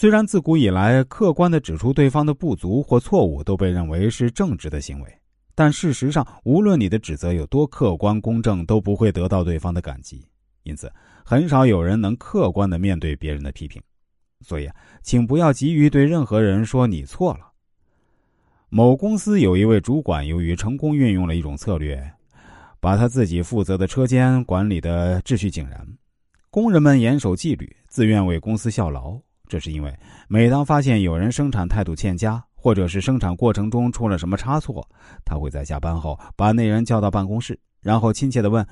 虽然自古以来，客观的指出对方的不足或错误都被认为是正直的行为，但事实上，无论你的指责有多客观公正，都不会得到对方的感激。因此，很少有人能客观的面对别人的批评。所以，请不要急于对任何人说你错了。某公司有一位主管，由于成功运用了一种策略，把他自己负责的车间管理的秩序井然，工人们严守纪律，自愿为公司效劳。这是因为，每当发现有人生产态度欠佳，或者是生产过程中出了什么差错，他会在下班后把那人叫到办公室，然后亲切的问：“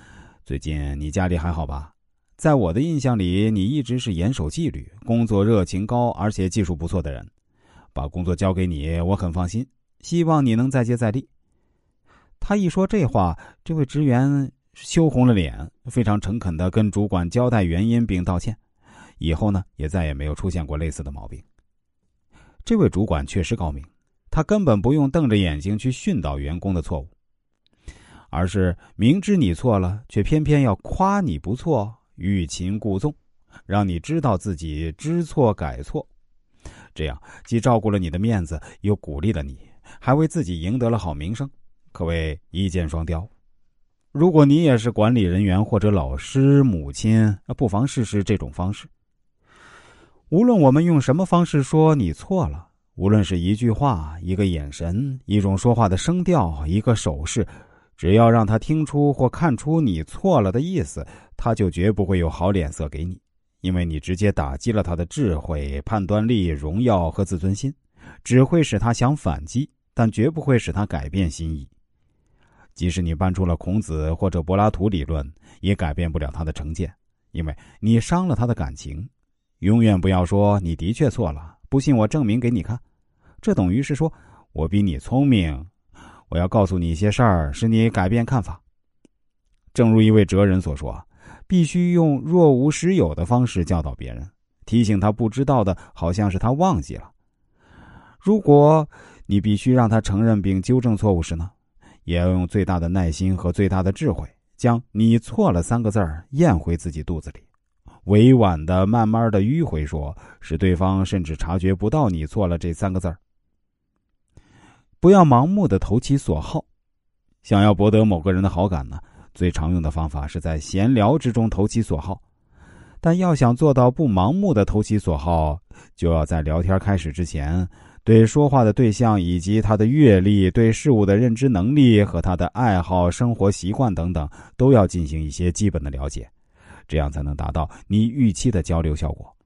最近你家里还好吧？在我的印象里，你一直是严守纪律、工作热情高，而且技术不错的人。把工作交给你，我很放心。希望你能再接再厉。”他一说这话，这位职员羞红了脸，非常诚恳的跟主管交代原因并道歉。以后呢，也再也没有出现过类似的毛病。这位主管确实高明，他根本不用瞪着眼睛去训导员工的错误，而是明知你错了，却偏偏要夸你不错，欲擒故纵，让你知道自己知错改错。这样既照顾了你的面子，又鼓励了你，还为自己赢得了好名声，可谓一箭双雕。如果你也是管理人员或者老师、母亲，不妨试试这种方式。无论我们用什么方式说你错了，无论是一句话、一个眼神、一种说话的声调、一个手势，只要让他听出或看出你错了的意思，他就绝不会有好脸色给你，因为你直接打击了他的智慧、判断力、荣耀和自尊心，只会使他想反击，但绝不会使他改变心意。即使你搬出了孔子或者柏拉图理论，也改变不了他的成见，因为你伤了他的感情。永远不要说你的确错了，不信我证明给你看。这等于是说我比你聪明，我要告诉你一些事儿，使你改变看法。正如一位哲人所说，必须用若无实有的方式教导别人，提醒他不知道的，好像是他忘记了。如果你必须让他承认并纠正错误时呢，也要用最大的耐心和最大的智慧，将“你错了”三个字儿咽回自己肚子里。委婉的、慢慢的迂回说，使对方甚至察觉不到你错了这三个字儿。不要盲目的投其所好，想要博得某个人的好感呢，最常用的方法是在闲聊之中投其所好。但要想做到不盲目的投其所好，就要在聊天开始之前，对说话的对象以及他的阅历、对事物的认知能力和他的爱好、生活习惯等等，都要进行一些基本的了解。这样才能达到你预期的交流效果。